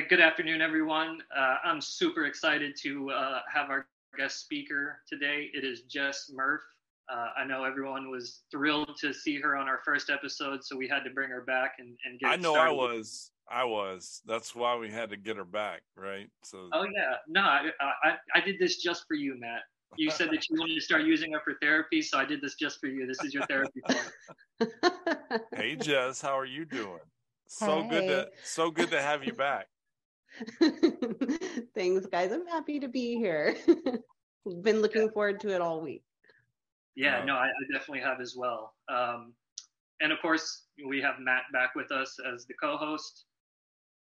Good afternoon, everyone. Uh, I'm super excited to uh, have our guest speaker today. It is Jess Murph. Uh, I know everyone was thrilled to see her on our first episode, so we had to bring her back and, and get. I know started. I was. I was. That's why we had to get her back, right? So. Oh yeah, no, I, I I did this just for you, Matt. You said that you wanted to start using her for therapy, so I did this just for you. This is your therapy hey Jess, how are you doing? So hey. good to so good to have you back. Thanks, guys. I'm happy to be here. Been looking yeah. forward to it all week. Yeah, no, I, I definitely have as well. Um, and of course, we have Matt back with us as the co-host.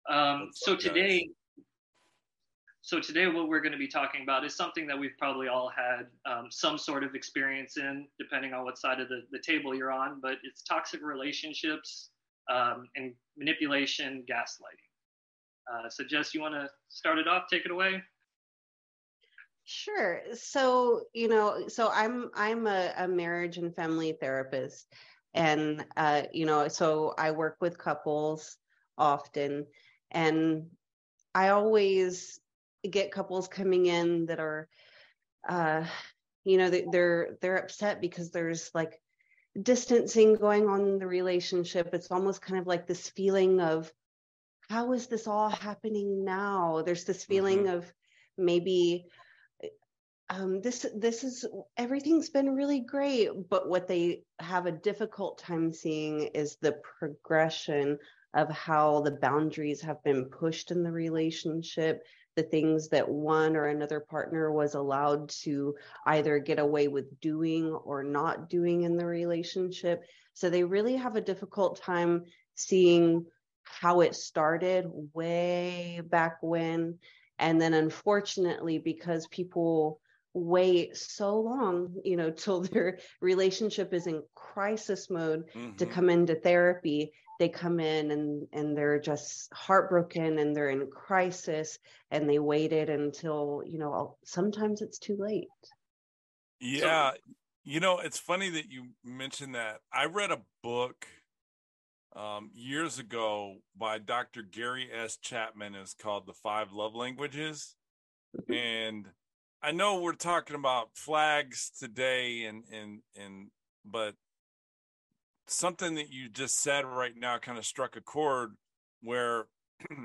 Um, so today, so today, what we're going to be talking about is something that we've probably all had um, some sort of experience in, depending on what side of the, the table you're on. But it's toxic relationships um, and manipulation, gaslighting. Uh, so, Jess, you want to start it off? Take it away. Sure. So, you know, so I'm I'm a, a marriage and family therapist, and uh, you know, so I work with couples often, and I always get couples coming in that are uh you know they're they're upset because there's like distancing going on in the relationship it's almost kind of like this feeling of how is this all happening now there's this feeling mm-hmm. of maybe um, this this is everything's been really great but what they have a difficult time seeing is the progression of how the boundaries have been pushed in the relationship the things that one or another partner was allowed to either get away with doing or not doing in the relationship. So they really have a difficult time seeing how it started way back when. And then unfortunately, because people wait so long, you know, till their relationship is in crisis mode mm-hmm. to come into therapy, they come in and and they're just heartbroken and they're in crisis and they waited until you know sometimes it's too late yeah so, you know it's funny that you mentioned that i read a book um, years ago by dr gary s. Chapman is called the five love languages. And i know we're talking about flags today and and and but something that you just said right now kind of struck a chord where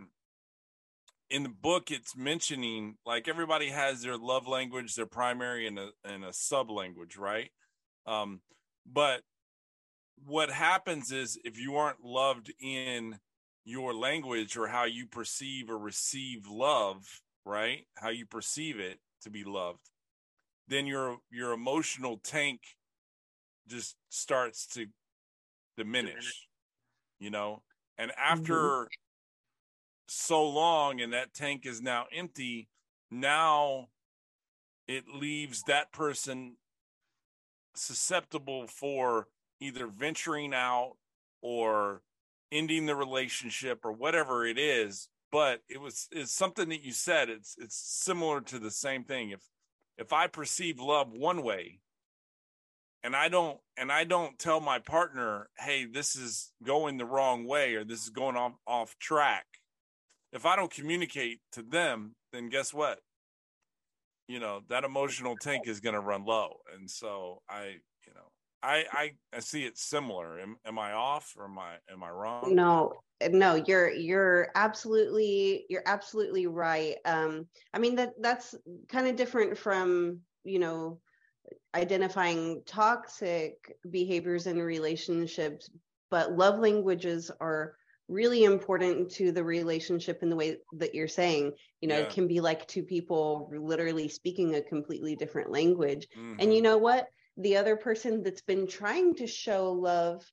in the book it's mentioning like everybody has their love language their primary and a, and a sub language right? Um, but what happens is if you aren't loved in your language or how you perceive or receive love right how you perceive it to be loved then your your emotional tank just starts to diminish, you know? And after mm-hmm. so long and that tank is now empty, now it leaves that person susceptible for either venturing out or ending the relationship or whatever it is but it was it's something that you said it's it's similar to the same thing if if i perceive love one way and I don't and I don't tell my partner, "Hey, this is going the wrong way or this is going off off track." If I don't communicate to them, then guess what? You know, that emotional tank is going to run low. And so I, I I I see it similar. Am, am I off or am I am I wrong? No. No, you're you're absolutely you're absolutely right. Um I mean that that's kind of different from, you know, identifying toxic behaviors in relationships, but love languages are really important to the relationship in the way that you're saying you know yeah. it can be like two people literally speaking a completely different language mm-hmm. and you know what the other person that's been trying to show love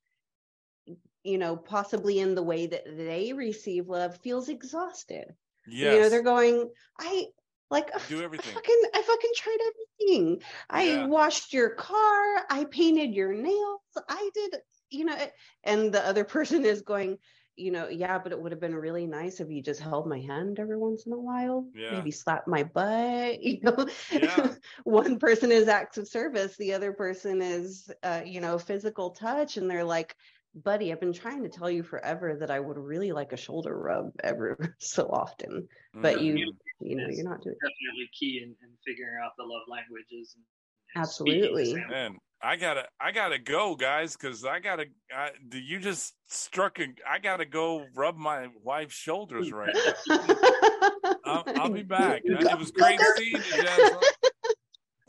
you know possibly in the way that they receive love feels exhausted yes. you know they're going i like do everything. I fucking, I fucking tried everything. I yeah. washed your car. I painted your nails. I did, you know. And the other person is going, you know, yeah, but it would have been really nice if you just held my hand every once in a while. Yeah. Maybe slap my butt. You know, yeah. one person is acts of service. The other person is, uh, you know, physical touch, and they're like, buddy, I've been trying to tell you forever that I would really like a shoulder rub ever so often, but mm-hmm. you, you know, you're not doing definitely key in, in figuring out the love languages. And, and Absolutely. Man, I gotta, I gotta go, guys, because I gotta. I, you just struck a. I gotta go rub my wife's shoulders right now. I'll, I'll, be back. It was great seeing you, Jess.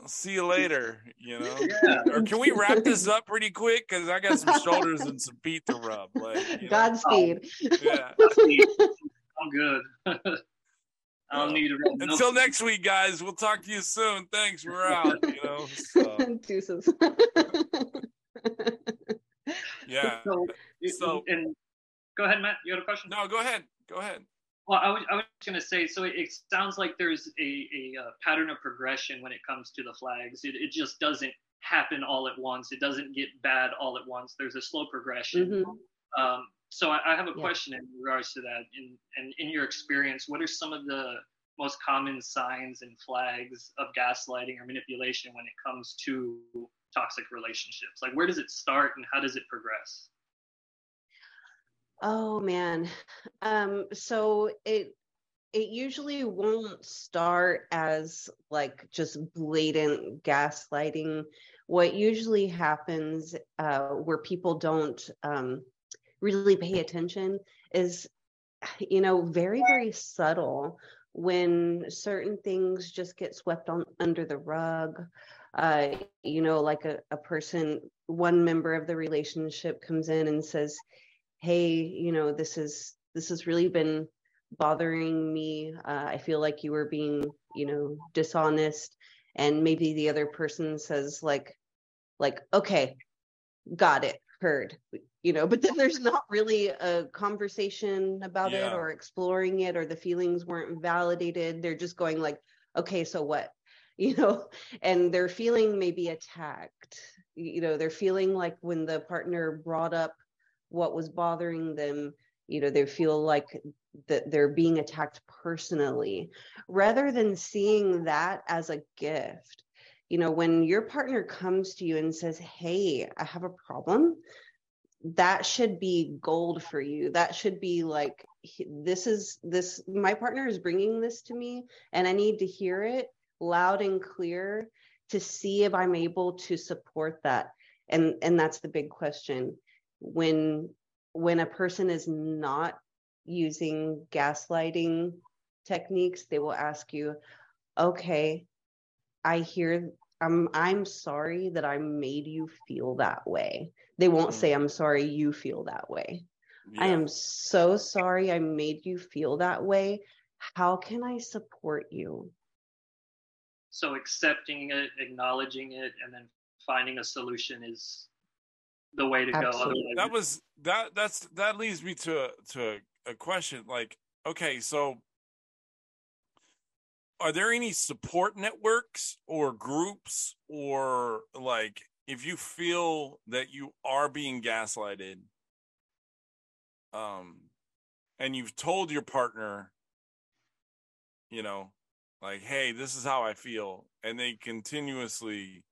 I'll see you later. You know, yeah. or can we wrap this up pretty quick? Because I got some shoulders and some feet to rub. Like. Godspeed. Oh, yeah, I'm good. I don't need to. Until next week, guys. We'll talk to you soon. Thanks. We're out. You know. So. Deuces. yeah. So, so, and go ahead, Matt. You had a question? No, go ahead. Go ahead. Well, I was, I was going to say, so it, it, sounds like there's a, a, a, pattern of progression when it comes to the flags. It, it just doesn't happen all at once. It doesn't get bad all at once. There's a slow progression. Mm-hmm. Um, so I, I, have a yeah. question in regards to that. In, and in your experience, what are some of the most common signs and flags of gaslighting or manipulation when it comes to toxic relationships? Like, where does it start and how does it progress? Oh man. Um, so it it usually won't start as like just blatant gaslighting. What usually happens uh, where people don't um, really pay attention is, you know, very, very subtle when certain things just get swept on under the rug. Uh, you know, like a, a person, one member of the relationship comes in and says, hey you know this is this has really been bothering me. Uh, i feel like you were being you know dishonest. And maybe the other person says like like okay got it heard you know but then there's not really a conversation about yeah. it or exploring it or the feelings weren't validated. They're just going like okay so what? You know and they're feeling maybe attacked. You know they're feeling like when the partner brought up what was bothering them you know they feel like that they're being attacked personally. Rather than seeing that as a gift you know when your partner comes to you and says hey i have a problem that should be gold for you. That should be like this is this my partner is bringing this to me and i need to hear it loud and clear to see if i'm able to support that. And and that's the big question. When when a person is not using gaslighting techniques they will ask you okay i hear i'm i'm sorry that i made you feel that way they won't mm-hmm. say i'm sorry you feel that way yeah. i am so sorry i made you feel that way how can i support you so accepting it acknowledging it and then finding a solution is the way to Absolutely. go. That was that. That's that leads me to to a question. Like, okay, so are there any support networks or groups or like if you feel that you are being gaslighted um and you've told your partner you know like hey this is how i feel and they continuously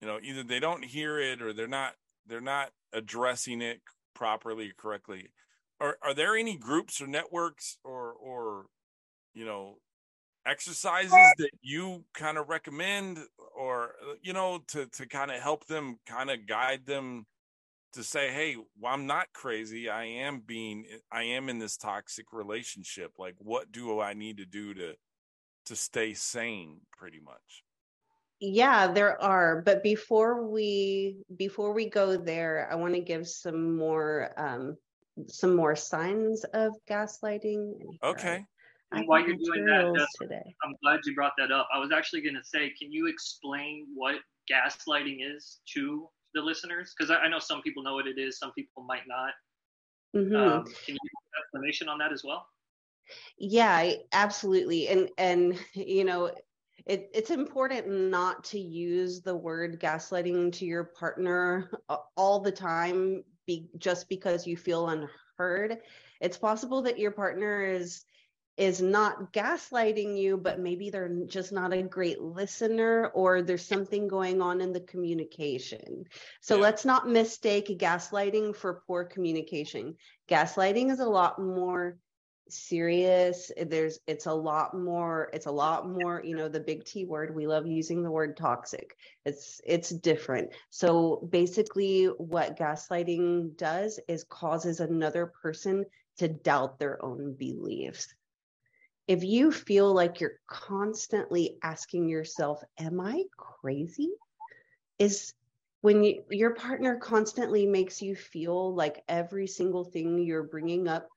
you know either they don't hear it or they're not they're not addressing it properly or correctly are are there any groups or networks or or you know exercises that you kind of recommend or you know to to kind of help them kind of guide them to say hey well, i'm not crazy i am being i am in this toxic relationship like what do i need to do to to stay sane? pretty much. Yeah there are but before we before we go there i want to give some more um some more signs of gaslighting okay while you're doing that today. i'm glad you brought that up. I was actually going to say can you explain what gaslighting is to the listeners? Because I, I, know some people know what it is some people might not. Mm-hmm. um, can you give an explanation on that as well? Yeah absolutely. And and you know it, it's important not to use the word gaslighting to your partner all the time be, just because you feel unheard. It's possible that your partner is is not gaslighting you, but maybe they're just not a great listener or there's something going on in the communication. So yeah. let's not mistake gaslighting for poor communication. Gaslighting is a lot more serious there's it's a lot more it's a lot more you know the big t word we love using the word toxic it's it's different so basically what gaslighting does is causes another person to doubt their own beliefs if you feel like you're constantly asking yourself, Am I crazy? Is when you, your partner constantly makes you feel like every single thing you're bringing up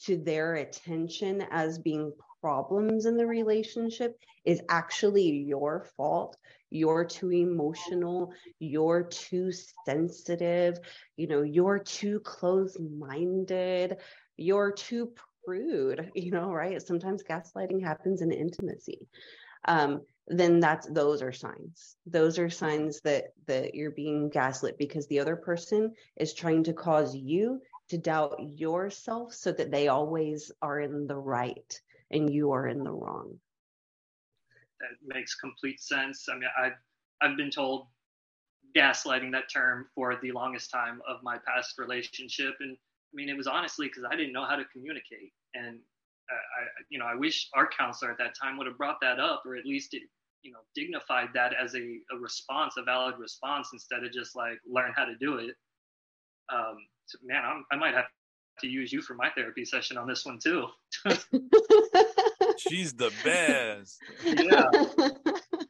to their attention as being problems in the relationship is actually your fault. You're too emotional. You're too sensitive. You know, you're too close minded. You're too rude, you know, right? Sometimes gaslighting happens in intimacy. Um, then that's those are signs. Those are signs that that you're being gaslit because the other person is trying to cause you to doubt yourself so that they always are in the right and you are in the wrong. That makes complete sense. I mean, I've I've been told gaslighting that term for the longest time of my past relationship and I mean, it was honestly because I didn't know how to communicate, and I, you know, I wish our counselor at that time would have brought that up, or at least it, you know, dignified that as a, a response, a valid response, instead of just like learn how to do it. Um, so man, I'm, I might have to use you for my therapy session on this one too. She's the best. Yeah.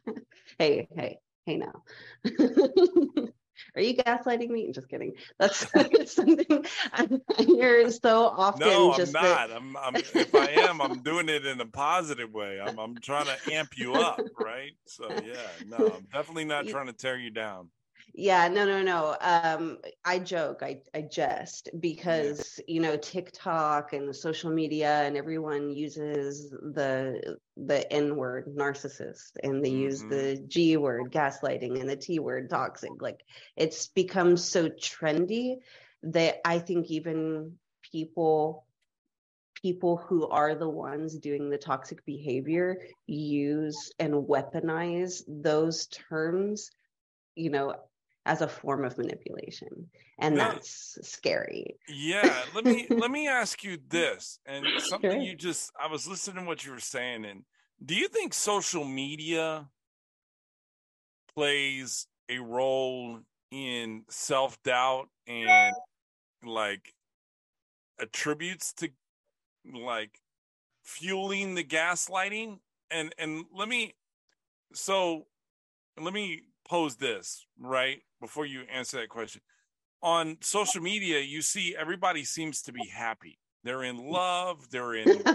hey, hey, hey now. Are you gaslighting me? I'm just kidding. That's something I hear so often. No, I'm not. That... I'm, I'm, if I am, I'm doing it in a positive way. I'm, I'm trying to amp you up, right? So yeah, no, I'm definitely not trying to tear you down yeah no no no um i joke i i jest because you know tiktok and social media and everyone uses the the n word narcissist and they mm-hmm. use the g word gaslighting and the t word toxic like it's become so trendy that i think even people people who are the ones doing the toxic behavior use and weaponize those terms you know as a form of manipulation. And now, that's scary. Yeah let me let me ask you this and something sure. you just i was listening to what you were saying and do you think social media plays a role in self-doubt and like attributes to like fueling the gaslighting? And and let me so let me pose this right before you answer that question. On social media, you see everybody seems to be happy. They're in love, they're in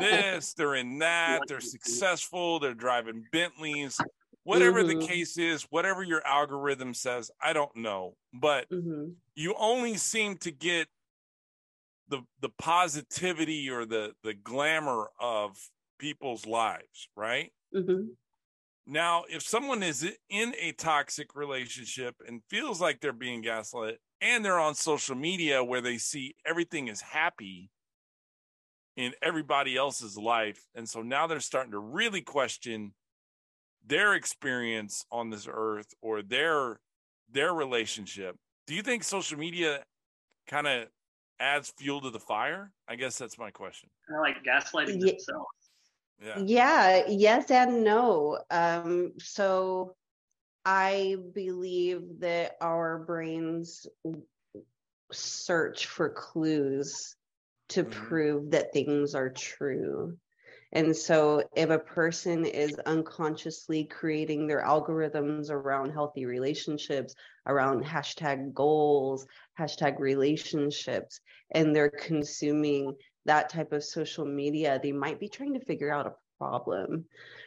this, they're in that, they're successful, they're driving Bentleys. Whatever mm-hmm. the case is, whatever your algorithm says, I don't know. But mm-hmm. you only seem to get the the positivity or the the glamour of people's lives, right? Mm-hmm. Now, if someone is in a toxic relationship and feels like they're being gaslit and they're on social media where they see everything is happy in everybody else's life, and so now they're starting to really question their experience on this earth or their their relationship. Do you think social media kind of adds fuel to the fire? I guess that's my question. Kind of like gaslighting yeah. themselves. Yeah. yeah yes and no um so i believe that our brains search for clues to mm-hmm. prove that things are true and so if a person is unconsciously creating their algorithms around healthy relationships around hashtag goals hashtag relationships and they're consuming that type of social media, they might be trying to figure out a problem.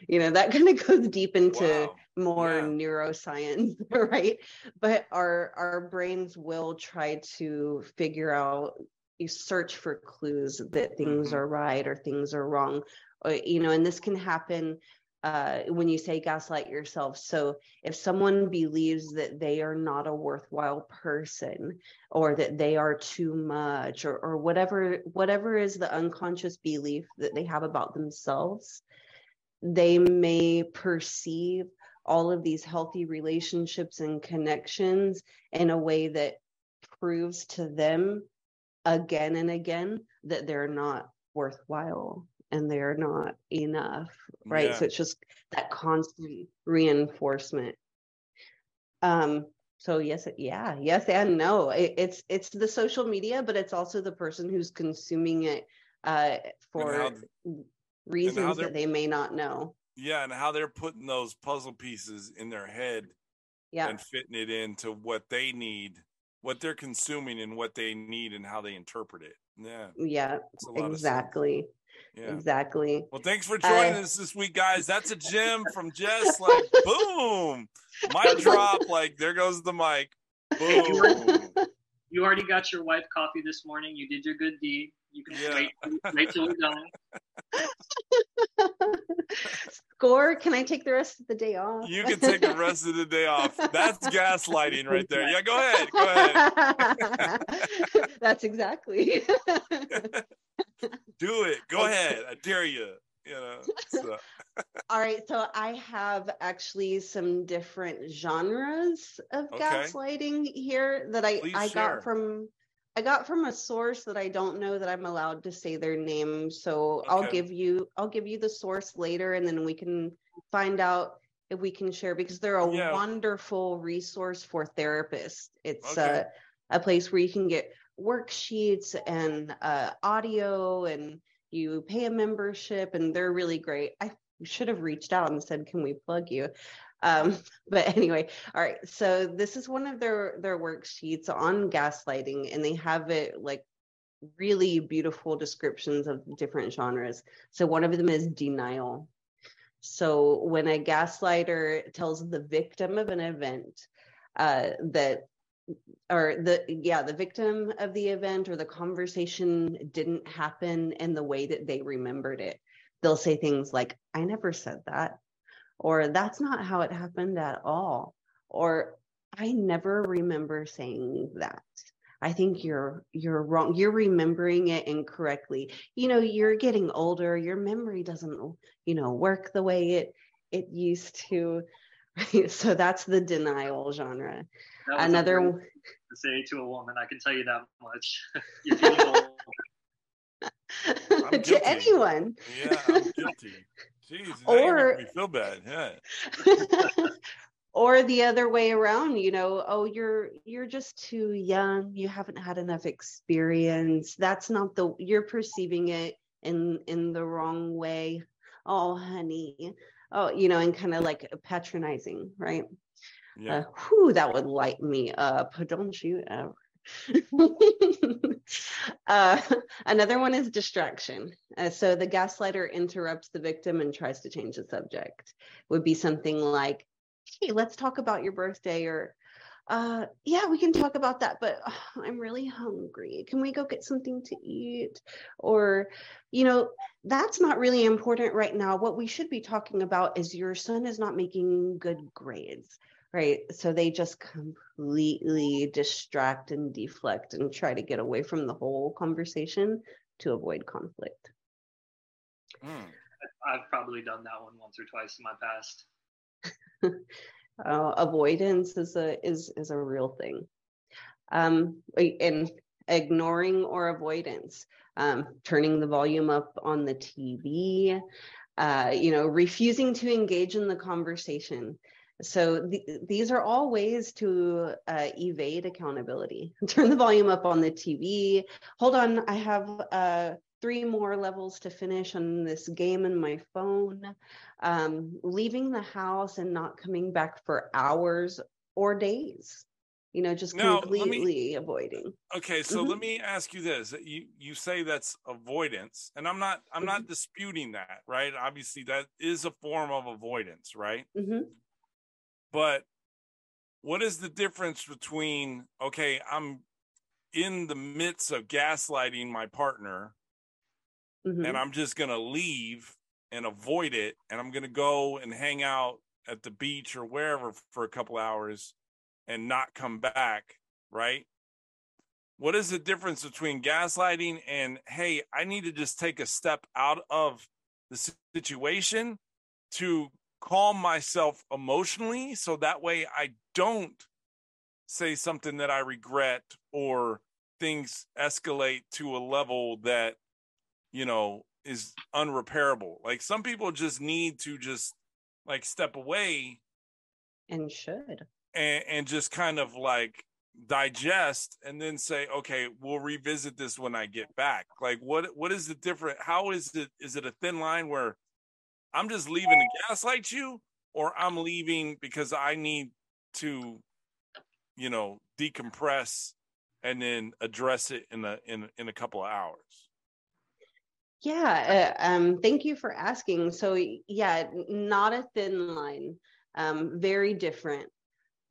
You know, that kind of goes deep into wow. more yeah. neuroscience, right? But our our brains will try to figure out you search for clues that things mm-hmm. are right or things are wrong. Or, you know, and this can happen uh, when you say gaslight yourself. So if someone believes that they are not a worthwhile person or that they are too much or, or whatever, whatever is the unconscious belief that they have about themselves, they may perceive all of these healthy relationships and connections in a way that proves to them again and again that they're not worthwhile and they're not enough right? Yeah. so it's just that constant reinforcement. Um so yes yeah yes and no. It, it's it's the social media but it's also the person who's consuming it uh for how, reasons that they may not know. Yeah and how they're putting those puzzle pieces in their head yeah. and fitting it into what they need what they're consuming and what they need and how they interpret it. Yeah. Yeah exactly yeah. Exactly. Well, thanks for joining uh, us this week, guys. That's a gem from Jess. Like, boom, mic drop. Like, there goes the mic. Boom. You already got your wife coffee this morning. You did your good deed. You can yeah. wait, wait till we're done. Score, can I take the rest of the day off? You can take the rest of the day off. That's gaslighting right there. Yeah, go ahead. Go ahead. That's exactly. Do it. Go ahead. I dare you. You know. So. All right. So I have actually some different genres of okay. gaslighting here that I Please I share. got from I got from a source that I don't know that I'm allowed to say their name. So okay. I'll give you I'll give you the source later and then we can find out if we can share because they're a yeah. wonderful resource for therapists. It's okay. a, a place where you can get worksheets and uh, audio and you pay a membership and they're really great. I should have reached out and said, can we plug you? Um, but anyway, all right. So this is one of their their worksheets on gaslighting, and they have it like really beautiful descriptions of different genres. So one of them is denial. So when a gaslighter tells the victim of an event uh, that or the yeah the victim of the event or the conversation didn't happen in the way that they remembered it. They'll say things like i never said that or that's not how it happened at all or i never remember saying that. I think you're you're wrong. You're remembering it incorrectly. You know you're getting older. Your memory doesn't you know work the way it it used to right so that's the denial genre. Another to say to a woman i can tell you that much. To anyone. Yeah i'm guilty. Jeez, or make me feel bad yeah. Or the other way around you know oh you're you're just too young. You haven't had enough experience. That's not the you're perceiving it in in the wrong way. Oh honey oh you know and kind of like patronizing right yeah. Uh, whew, that would light me up. Don't you ever. uh, another one is distraction. Uh, so the gaslighter interrupts the victim and tries to change the subject. Would be something like, "Hey, let's talk about your birthday," or uh, "Yeah, we can talk about that, but oh, I'm really hungry. Can we go get something to eat?" Or, you know, that's not really important right now. What we should be talking about is your son is not making good grades right so they just completely distract and deflect and try to get away from the whole conversation to avoid conflict mm. i've probably done that one once or twice in my past uh, avoidance is a is is a real thing um and ignoring or avoidance um, turning the volume up on the tv uh, you know refusing to engage in the conversation so th- these are all ways to uh, evade accountability. Turn the volume up on the TV. Hold on, I have uh, three more levels to finish on this game in my phone. Um, leaving the house and not coming back for hours or days. You know, just now, completely me, avoiding. Okay, so mm-hmm. let me ask you this: you you say that's avoidance, and I'm not I'm mm-hmm. not disputing that, right? Obviously, that is a form of avoidance, right? Mm-hmm but what is the difference between okay, I'm in the midst of gaslighting my partner mm-hmm. and I'm just going to leave and avoid it and I'm going to go and hang out at the beach or wherever for a couple hours and not come back, right? What is the difference between gaslighting and hey, I need to just take a step out of the situation to calm myself emotionally so that way I don't say something that I regret or things escalate to a level that you know is unrepairable. Like some people just need to just like step away and should. and, and just kind of like digest and then say okay we'll revisit this when i get back. Like what what is the different how is it is it a thin line where i'm just leaving to gaslight you or i'm leaving because i need to you know decompress and then address it in a in in a couple of hours yeah uh, um thank you for asking. So yeah not a thin line um very different.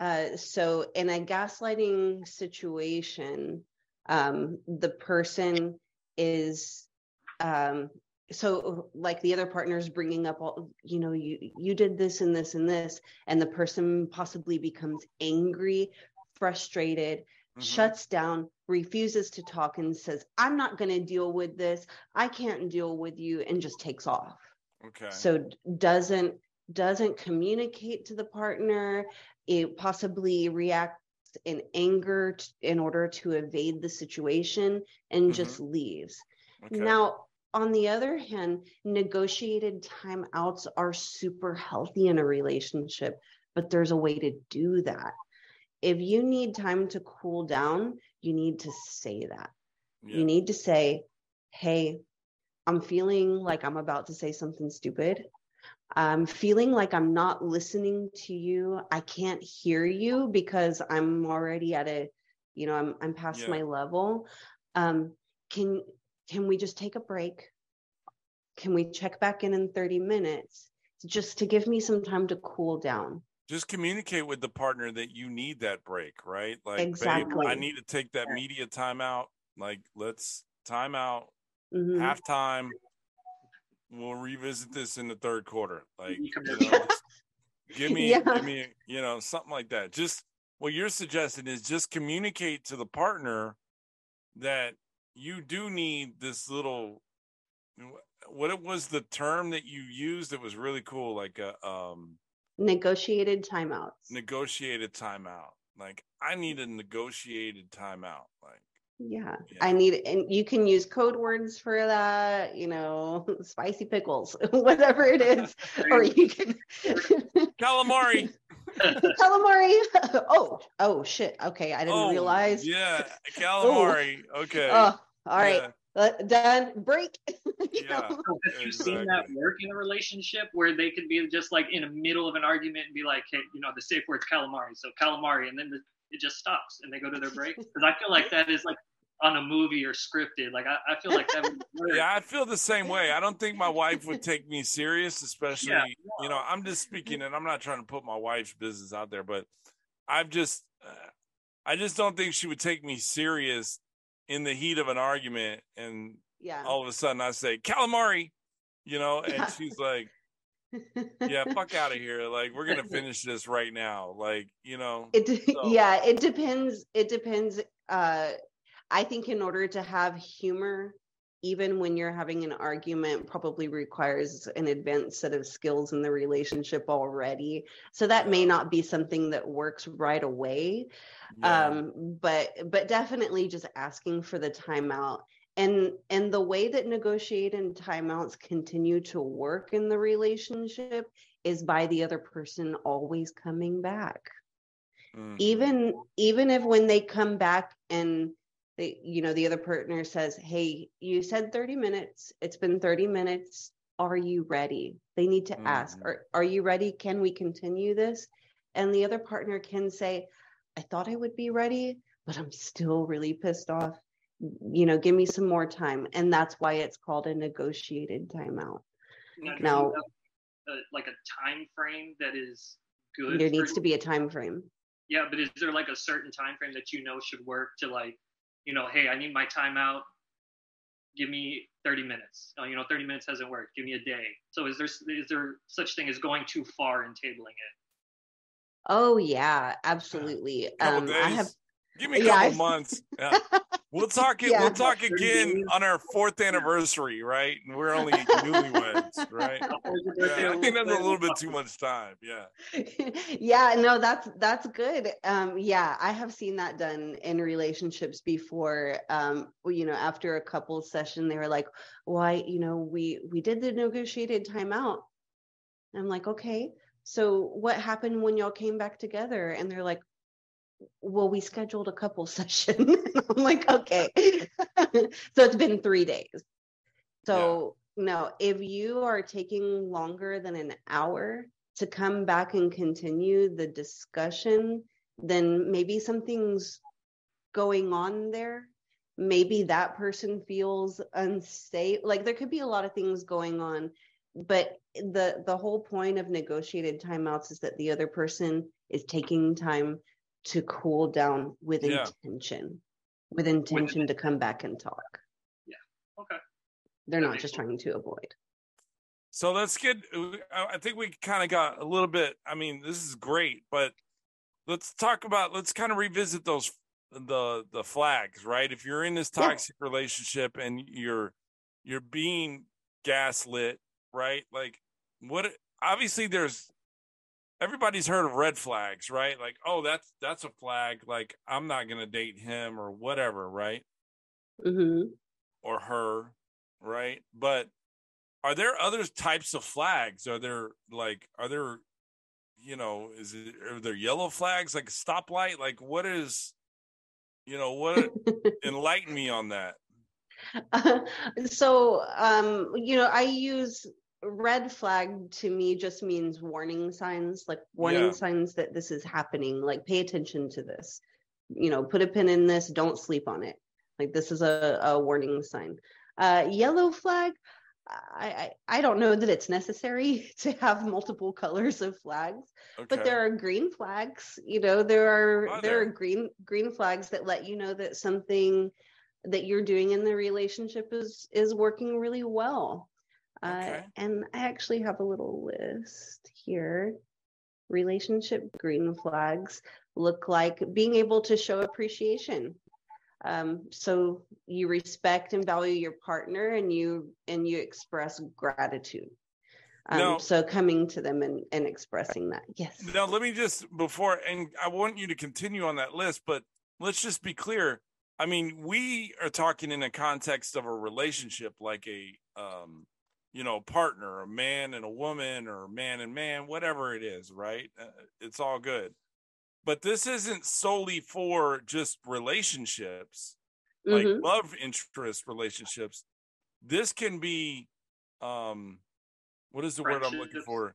Uh so in a gaslighting situation um the person is um so like the other partner's bringing up all you know you you did this and this and this and the person possibly becomes angry frustrated mm-hmm. shuts down, refuses to talk, and says, I'm not going to deal with this. I can't deal with you, and just takes off. Okay. So doesn't doesn't communicate to the partner. It possibly reacts in anger t- in order to evade the situation and mm-hmm. just leaves. Okay. Now, on the other hand, negotiated timeouts are super healthy in a relationship, but there's a way to do that if you need time to cool down, you need to say that. Yeah. You need to say, hey, I'm feeling like I'm about to say something stupid. I'm feeling like I'm not listening to you. I can't hear you because I'm already at a, you know, I'm I'm past yeah. my level. Um, can can we just take a break? Can we check back in in 30 minutes just to give me some time to cool down? Just communicate with the partner that you need that break, right? Like, exactly. Babe, I need to take that media timeout. Like, let's time out, mm-hmm. halftime. We'll revisit this in the third quarter. Like, you know, give me, yeah. give me, you know, something like that. Just what you're suggesting is just communicate to the partner that you do need this little. What it was the term that you used that was really cool, like a um negotiated timeouts. Negotiated timeout. Like I need a negotiated timeout. Like yeah, yeah, I need and you can use code words for that, you know, spicy pickles, whatever it is. or you can calamari. calamari. Oh, oh shit. Okay, I didn't oh, realize. Yeah, oh. calamari. okay. Oh, all right. Yeah done. Break. Yeah have you seen that work in a relationship where they could be just like in the middle of an argument and be like hey you know the safe word's calamari so calamari and then the, it just stops and they go to their break? Because i feel like that is like on a movie or scripted. Like i, I feel like that would yeah i feel the same way. I don't think my wife would take me serious especially yeah. you know i'm just speaking and i'm not trying to put my wife's business out there but i've just uh, i just don't think she would take me serious in the heat of an argument and yeah all of a sudden i say calamari you know and yeah. she's like yeah fuck out of here like we're gonna finish this right now like you know it so. yeah it depends it depends uh i think in order to have humor even when you're having an argument probably requires an advanced set of skills in the relationship already so that may not be something that works right away yeah. um but but definitely just asking for the timeout and and the way that negotiating timeouts continue to work in the relationship is by the other person always coming back mm-hmm. even even if when they come back and they, you know the other partner says hey you said 30 minutes. It's been 30 minutes. Are you ready? They need to mm-hmm. ask are, are you ready? Can we continue this? And the other partner can say i thought i would be ready but i'm still really pissed off. You know give me some more time. And that's why it's called a negotiated timeout. Now, now a, like a time frame that is good there needs to be a time frame. Yeah but is there like a certain time frame that you know should work to like you know, hey, I need my timeout. give me 30 minutes. Oh, you know, 30 minutes hasn't worked. Give me a day. So is there is there such thing as going too far in tabling it? Oh yeah, absolutely. Um, I have Give me a couple yeah, months. Yeah. We'll talk. Yeah. We'll talk again on our fourth anniversary, right? And we're only newlyweds, right? Yeah, I think that's a little bit too much time. Yeah. yeah, no, that's that's good. Um, yeah, I have seen that done in relationships before. Um, you know, after a couple session, they were like, "Why? you know, we we did the negotiated timeout." I'm like, "Okay." So what happened when y'all came back together? And they're like, well, we scheduled a couple session. I'm like, okay. so it's been three days. So yeah. no, if you are taking longer than an hour to come back and continue the discussion, then maybe something's going on there. Maybe that person feels unsafe. Like there could be a lot of things going on, but the the whole point of negotiated timeouts is that the other person is taking time to cool down with yeah. intention, with intention with to come back and talk. Yeah. Okay. They're not just trying to avoid. So let's get. I think we kind of got a little bit. I mean, this is great, but let's talk about. Let's kind of revisit those the the flags, right? If you're in this toxic yeah. relationship and you're you're being gaslit, right? Like what? Obviously, there's everybody's heard of red flags, right? Like, oh, that's that's a flag. Like, I'm not gonna date him or whatever, right? Mm-hmm. Or her, right? But are there other types of flags? Are there like, are there, you know, is it are there yellow flags like a stoplight? Like, what is, you know, what? enlighten me on that. Uh, so, um, you know, I use red flag to me just means warning signs like warning yeah. signs that this is happening like pay attention to this you know put a pin in this don't sleep on it like this is a, a warning sign uh, yellow flag I, I, I don't know that it's necessary to have multiple colors of flags, okay. but there are green flags. You know, there are, are there? there are green green flags that let you know that something that you're doing in the relationship is is working really well. Uh, and I actually have a little list here. Relationship green flags look like being able to show appreciation. Um, so you respect and value your partner, and you and you express gratitude. Um, now, so coming to them and, and expressing that, yes. Now let me just before, and I want you to continue on that list, but let's just be clear. I mean, we are talking in a context of a relationship, like a um, you know partner a man and a woman or man and man whatever it is right? Uh, it's all good. But this isn't solely for just relationships like mm-hmm. love interest relationships. This can be um what is the word i'm looking for?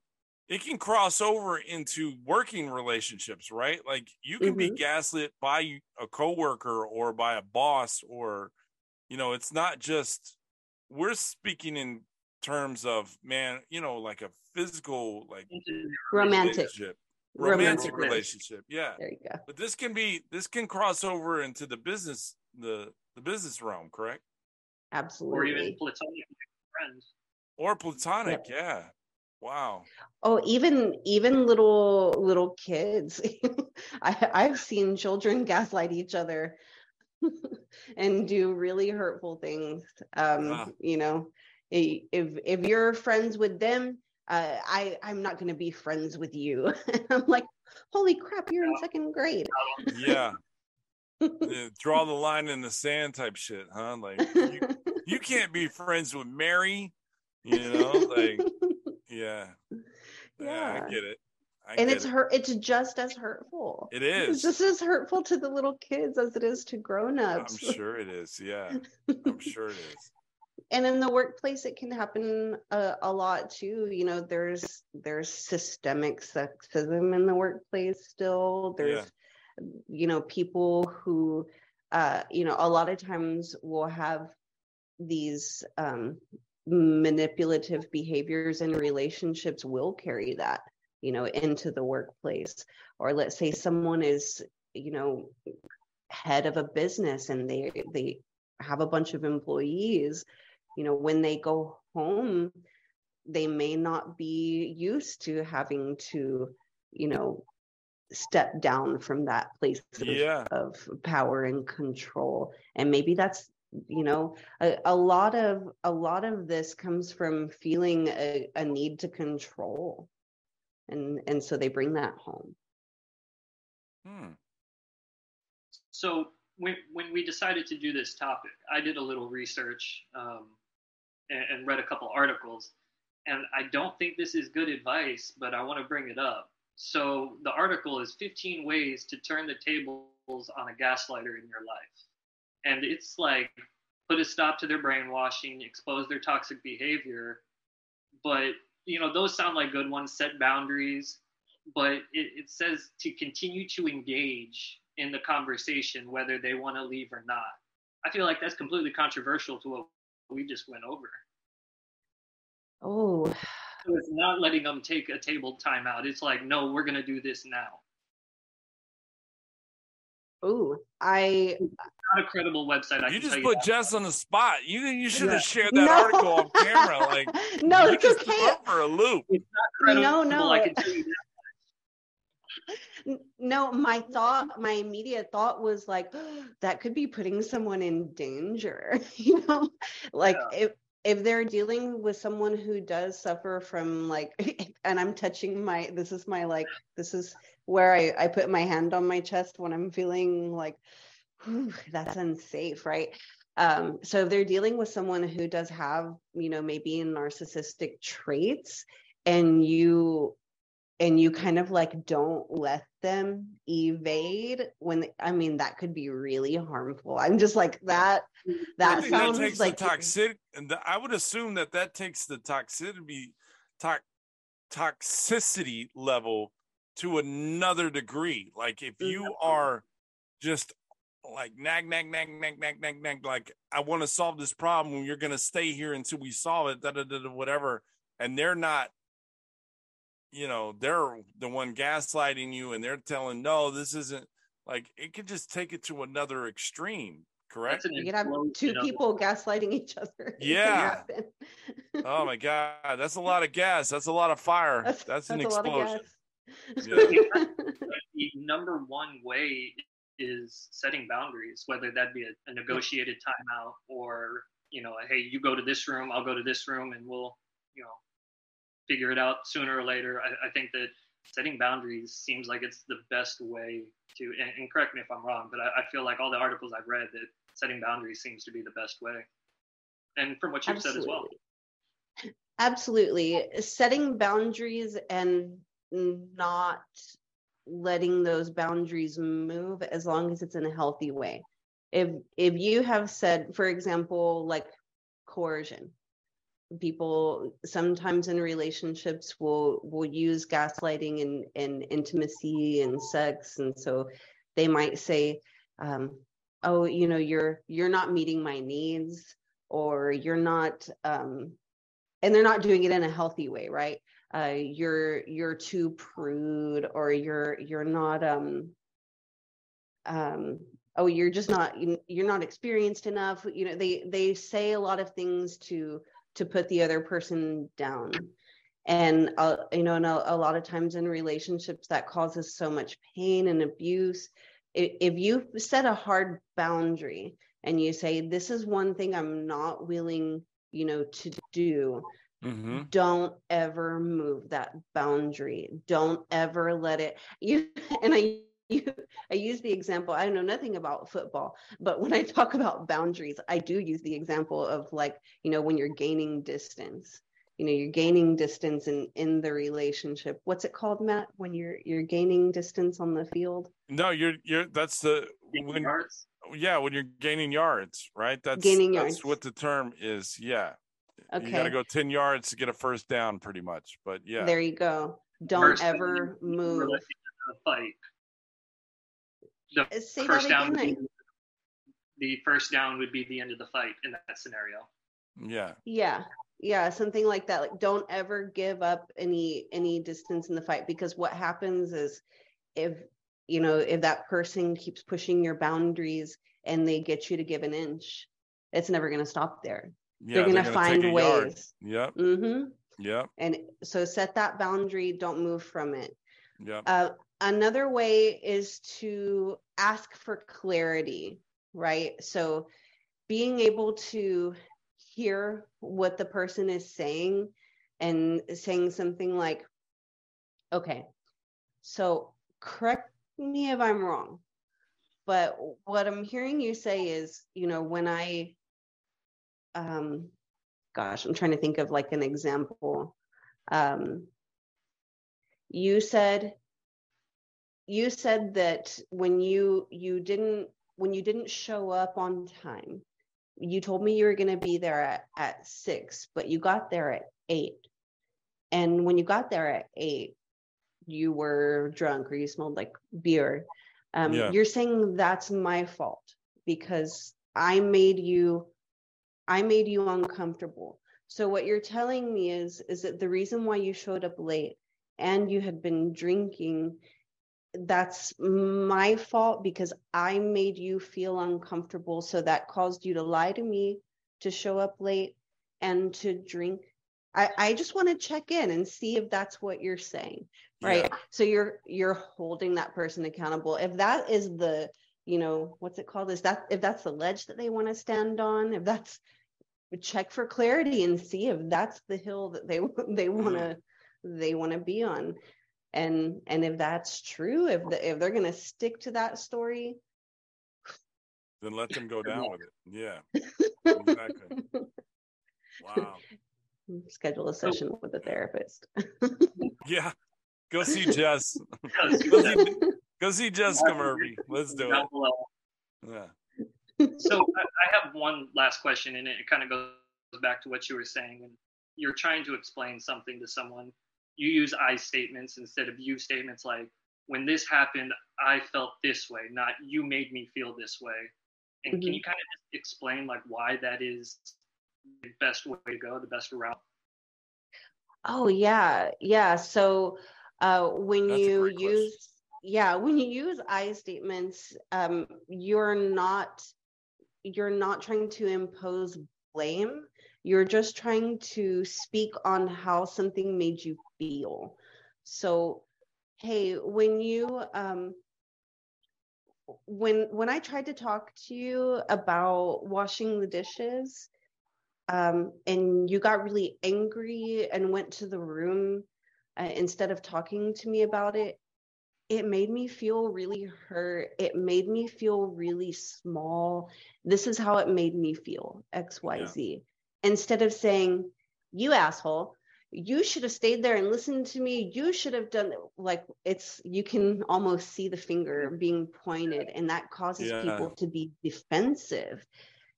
It can cross over into working relationships right? Like you can mm-hmm. be gaslit by a coworker or by a boss or you know it's not just we're speaking in terms of man, you know, like a physical, like romantic relationship. Romantic, romantic relationship. Yeah. There you go. But this can be this can cross over into the business the the business realm, correct? Absolutely. Or even platonic friends. Or platonic, yep. yeah. Wow. Oh, even even little little kids. I I've seen children gaslight each other and do really hurtful things. Um, yeah. you know, if if you're friends with them uh, i i'm not going to be friends with you. I'm like holy crap you're in second grade. Yeah. draw the line in the sand type shit huh? Like you, you can't be friends with mary you know? Like yeah. Yeah, yeah. i get it. I and it's hurt it's just as hurtful. It is. It's just as hurtful to the little kids as it is to grown-ups. I'm sure it is yeah. I'm sure it is and in the workplace it can happen a, a, lot too you know there's there's systemic sexism in the workplace still there's yeah. you know people who uh you know a lot of times will have these um manipulative behaviors and relationships will carry that you know into the workplace or let's say someone is you know head of a business and they they have a bunch of employees you know when they go home they may not be used to having to you know step down from that place of, yeah. of power and control and maybe that's you know a, a lot of a lot of this comes from feeling a, a need to control and and so they bring that home hmm. so when when we decided to do this topic i did a little research um, and, and read a couple articles and i don't think this is good advice but i want to bring it up so the article is 15 ways to turn the tables on a gaslighter in your life and it's like put a stop to their brainwashing, expose their toxic behavior. But you know, those sound like good ones. Set boundaries, but it, it says to continue to engage in the conversation, whether they want to leave or not. I feel like that's completely controversial to what we just went over. Oh, so it's not letting them take a table timeout. It's like, no, we're going to do this now. Oh, I not a credible website. I you just you put that. Jess on the spot. You you should have yeah. shared that no. article off camera. Like no, it's okay. For a loop. It's not credible. No, no. I can tell you that. No, my thought, my immediate thought was like, oh, that could be putting someone in danger. you know, like yeah. if if they're dealing with someone who does suffer from like, and I'm touching my, this is my like, this is where I, I put my hand on my chest when I'm feeling like, that's unsafe, right? Um, so if they're dealing with someone who does have, you know, maybe narcissistic traits and you and you kind of like don't let them evade when i mean that could be really harmful. I'm just like that that sounds that takes like the toxic and i would assume that that takes the toxicity to, toxicity level to another degree. Like if you are just like nag nag nag nag nag nag nag like i want to solve this problem. You're going to stay here until we solve it da, da, da, da, whatever and they're not you know they're the one gaslighting you and they're telling no this isn't like it could just take it to another extreme correct? You could have two people gaslighting each other. Yeah. oh my god that's a lot of gas that's a lot of fire that's, that's, that's an explosion. yeah. the number one way is setting boundaries, whether that be a, a negotiated timeout or you know, hey, you go to this room, I'll go to this room, and we'll you know figure it out sooner or later. I, I think that setting boundaries seems like it's the best way to. And, and correct me if I'm wrong, but I, I, feel like all the articles I've read that setting boundaries seems to be the best way. And from what you've Absolutely. said as well. Absolutely, setting boundaries and not letting those boundaries move as long as it's in a healthy way if if you have said for example like coercion people sometimes in relationships will will use gaslighting and and intimacy and sex. And so they might say um, oh you know you're you're not meeting my needs or you're not um, and they're not doing it in a healthy way right? Uh, you're you're too prude or you're you're not um um oh you're just not you're not experienced enough. You know they they say a lot of things to to put the other person down and uh, you know and a, a, lot of times in relationships that causes so much pain and abuse if, if you set a hard boundary and you say this is one thing i'm not willing you know to do Mm-hmm. Don't ever move that boundary. Don't ever let it you and I you, I use the example, I know nothing about football, but when I talk about boundaries, I do use the example of like, you know, when you're gaining distance. You know, you're gaining distance in in the relationship. What's it called, Matt? When you're you're gaining distance on the field? No, you're you're that's the when yards. Yeah, when you're gaining yards, right? That's gaining yards. That's what the term is. Yeah. Okay. You got to go 10 yards to get a first down, pretty much. But yeah. There you go. Don't first ever move. Fight. The Say first down. Be, the first down would be the end of the fight in that scenario. Yeah. Yeah. Yeah, something like that. Like don't ever give up any any distance in the fight because what happens is if you know if that person keeps pushing your boundaries and they get you to give an inch it's never going to stop there. Yeah, they're going to find ways. Yep. Mm-hmm. Yep. And so set that boundary. Don't move from it. yeah Uh, another way is to ask for clarity, right? So being able to hear what the person is saying and saying something like, okay, so correct me if I'm wrong, but what I'm hearing you say is, you know, when I, um, gosh, I'm trying to think of like an example. Um, you said, you said that when you you didn't when you didn't show up on time you told me you were going to be there at, at six but you got there at eight. And when you got there at eight you were drunk or you smelled like beer. Um, yeah. you're saying that's my fault because i made you i made you uncomfortable. So what you're telling me is is that the reason why you showed up late and you had been drinking that's my fault because I made you feel uncomfortable. So that caused you to lie to me, to show up late, and to drink. I, I just want to check in and see if that's what you're saying. Right. Yeah. So you're you're holding that person accountable. If that is the, you know, what's it called? Is that if that's the ledge that they want to stand on, if that's check for clarity and see if that's the hill that they they mm-hmm. want to they want to be on and and if that's true if the, if they're going to stick to that story then let them go down with it. Yeah. Exactly. Wow. Schedule a session with a therapist. Yeah. Go see jess. Go see, go see jessica murphy let's do it. yeah. So I have one last question and it kind of goes back to what you were saying and you're trying to explain something to someone you use I statements instead of you statements like, when this happened, I felt this way, not you made me feel this way. And mm-hmm. can you kind of explain like why that is the best way to go, the best route? Oh yeah, yeah. So uh, when That's you use yeah, when you use I statements, um, you're not you're not trying to impose blame. You're just trying to speak on how something made you feel. So, hey, when you um, when when I tried to talk to you about washing the dishes, um, and you got really angry and went to the room uh, instead of talking to me about it, it made me feel really hurt. It made me feel really small. This is how it made me feel, XYZ. Yeah instead of saying, you asshole, you should have stayed there and listened to me. You should have done like it's you can almost see the finger being pointed, and that causes yeah. people to be defensive.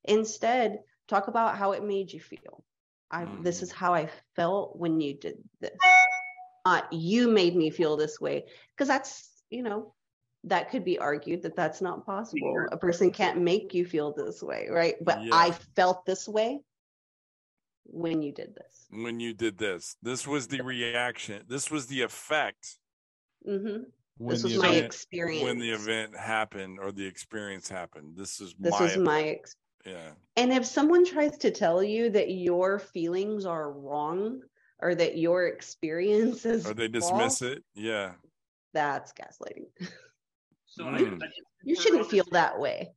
Instead, talk about how it made you feel. I mm. this is how I felt when you did this. Uh, you made me feel this way because that's you know that could be argued that that's not possible. A person can't make you feel this way, right? But yeah. I felt this way when you did this. When you did this, this was the reaction. This was the effect. Mm-hmm. This was my event, experience when the event happened or the experience happened. This is this my is my experience. Yeah. And if someone tries to tell you that your feelings are wrong or that your experience is or they dismiss it, yeah. That's gaslighting. So mm. I, I you shouldn't feel that way.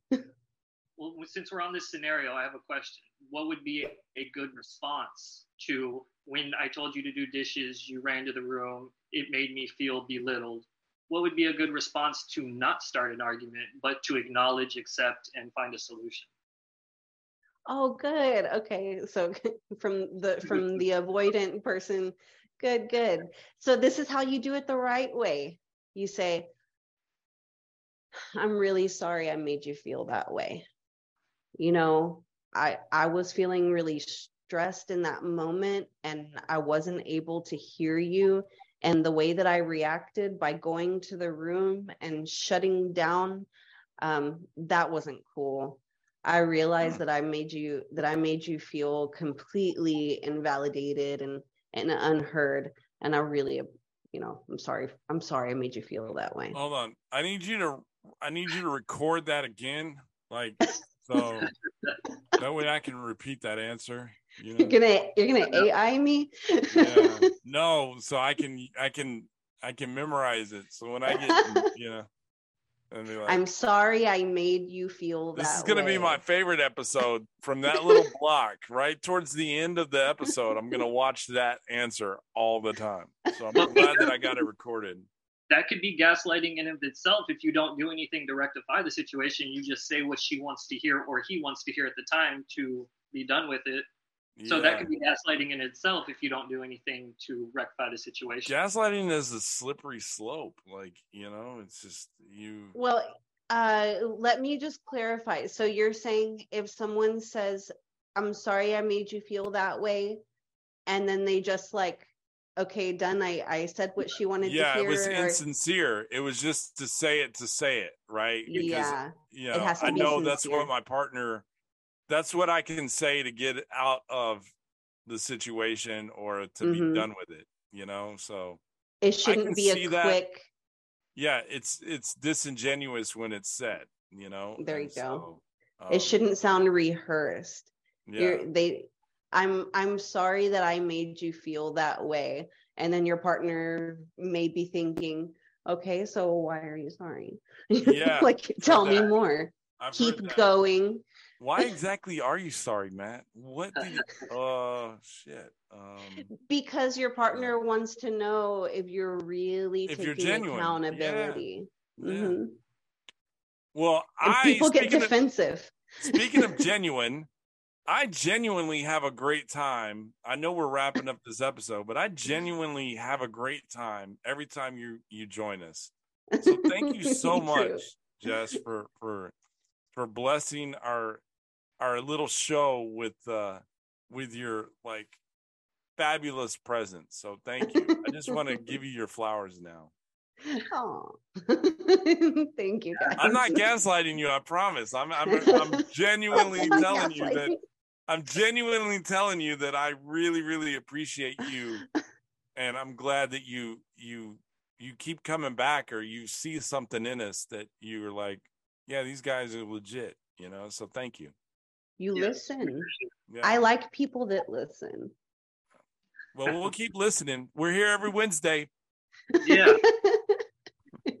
well, since we're on this scenario, I have a question. What would be a, good response to when I told you to do dishes, you ran to the room, it made me feel belittled? What would be a good response to not start an argument, but to acknowledge, accept, and find a solution? Oh, good. Okay, so from the from the avoidant person, good, good. So this is how you do it the right way. You say, I'm really sorry I made you feel that way you know i i was feeling really stressed in that moment and i wasn't able to hear you. And the way that i reacted by going to the room and shutting down um, that wasn't cool. I realized mm. that i made you that i made you feel completely invalidated and and unheard. And i really you know i'm sorry i'm sorry i made you feel that way. Hold on. I need you to i need you to record that again. Like So that way I can repeat that answer. You know? You're gonna you're gonna AI me? yeah. No, so I can I can I can memorize it. So when I get you know like, I'm sorry I made you feel that This is going to be my favorite episode from that little block, right towards the end of the episode. I'm going to watch that answer all the time. So I'm glad that I got it recorded. That could be gaslighting in of itself. If you don't do anything to rectify the situation, you just say what she wants to hear or he wants to hear at the time to be done with it. So that could be gaslighting in itself if you don't do anything to rectify the situation. Gaslighting is a slippery slope. Like, you know, it's just you. Well, uh, let me just clarify. So you're saying if someone says, I'm sorry I made you feel that way, and then they just like, okay, done. I, I said what she wanted yeah, to hear. Yeah, it was insincere. It was just to say it to say it, right? Because, yeah. You know, I know sincere. that's what my partner that's what I can say to get out of the situation or to mm-hmm. be done with it, you know? So it shouldn't be a that. quick Yeah, it's it's disingenuous when it's said, you know. There you and go. So, um, it shouldn't sound rehearsed. Yeah. You're, they I'm I'm sorry that I made you feel that way. And then your partner may be thinking, okay, so why are you sorry? Yeah. like tell me more. I've Keep going why exactly are you sorry, Matt? What did you, uh shit. Um because your partner wants to know if you're really if taking you're accountability. Yeah. Mm-hmm. Well, and I people get defensive. Of, speaking of genuine, I genuinely have a great time. I know we're wrapping up this episode, but I genuinely have a great time every time you you join us. So thank you so much, Jess, for for for blessing our our little show with uh with your like fabulous presence. So thank you. I just want to give you your flowers now. Oh, thank you. Guys. I'm not gaslighting you. I promise. I'm I'm, I'm genuinely telling you that I'm genuinely telling you that I really really appreciate you, and I'm glad that you you you keep coming back or you see something in us that you're like, yeah, these guys are legit. You know. So thank you. You yeah. listen. Yeah. I like people that listen. Well, we'll keep listening. We're here every Wednesday. Yeah. Good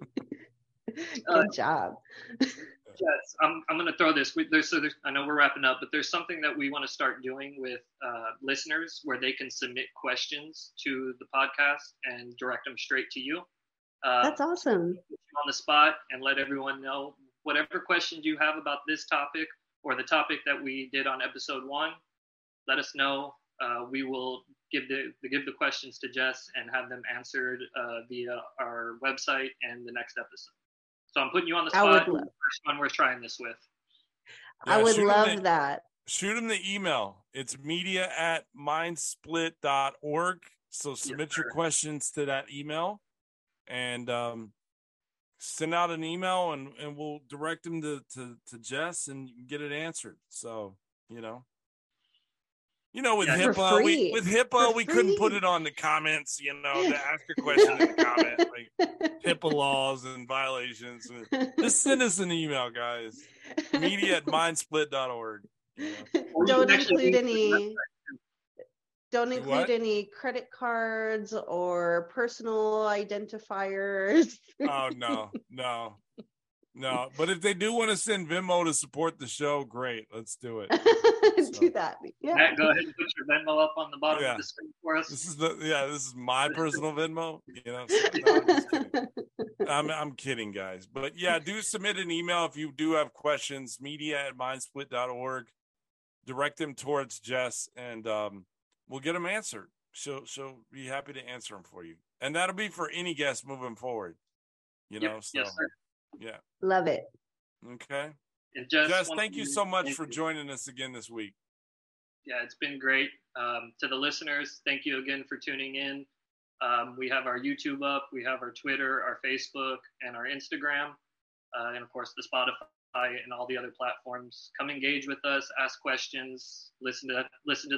uh, job. Yes, I'm, I'm going to throw this. There's, so there's, I know we're wrapping up, but there's something that we want to start doing with uh, listeners where they can submit questions to the podcast and direct them straight to you. Uh, That's awesome. on the spot and let everyone know whatever questions you have about this topic or the topic that we did on episode one, let us know. Uh, we will give the, give the questions to Jess and have them answered uh, via our website and the next episode. So I'm putting you on the spot. I would love- first one we're trying this with. Yeah, I would love the, that. Shoot them the email. It's media at mindsplit.org. So submit yes, your questions to that email. And um, send out an email and, and we'll direct them to, to, to Jess and get it answered. So, you know, you know, with yeah, HIPAA, we, with HIPAA, for we free. couldn't put it on the comments, you know, to ask a question in the comment, like HIPAA laws and violations. Just send us an email, guys. Media at mindsplit.org. You know. Don't include any don't include what? any credit cards or personal identifiers. oh no, no, no. But if they do want to send Venmo to support the show, great. Let's do it. So. do that. Yeah. Matt, go ahead and put your Venmo up on the bottom yeah. of the screen for us. This is the yeah. This is my personal Venmo. You know. So, no, I'm, kidding. I'm, I'm kidding, guys. But yeah, do submit an email if you do have questions. Media at mindsplit.org. Direct them towards Jess and. um we'll get them answered. She'll she'll be happy to answer them for you, and that'll be for any guest moving forward. You know, yep, so yes, yeah, love it. Okay, and just Jess, thank you so much for joining us again this week. Yeah, it's been great. Um, to the listeners, thank you again for tuning in. Um, we have our YouTube up, we have our Twitter, our Facebook, and our Instagram, uh, and of course the Spotify and all the other platforms. Come engage with us, ask questions, listen to listen to the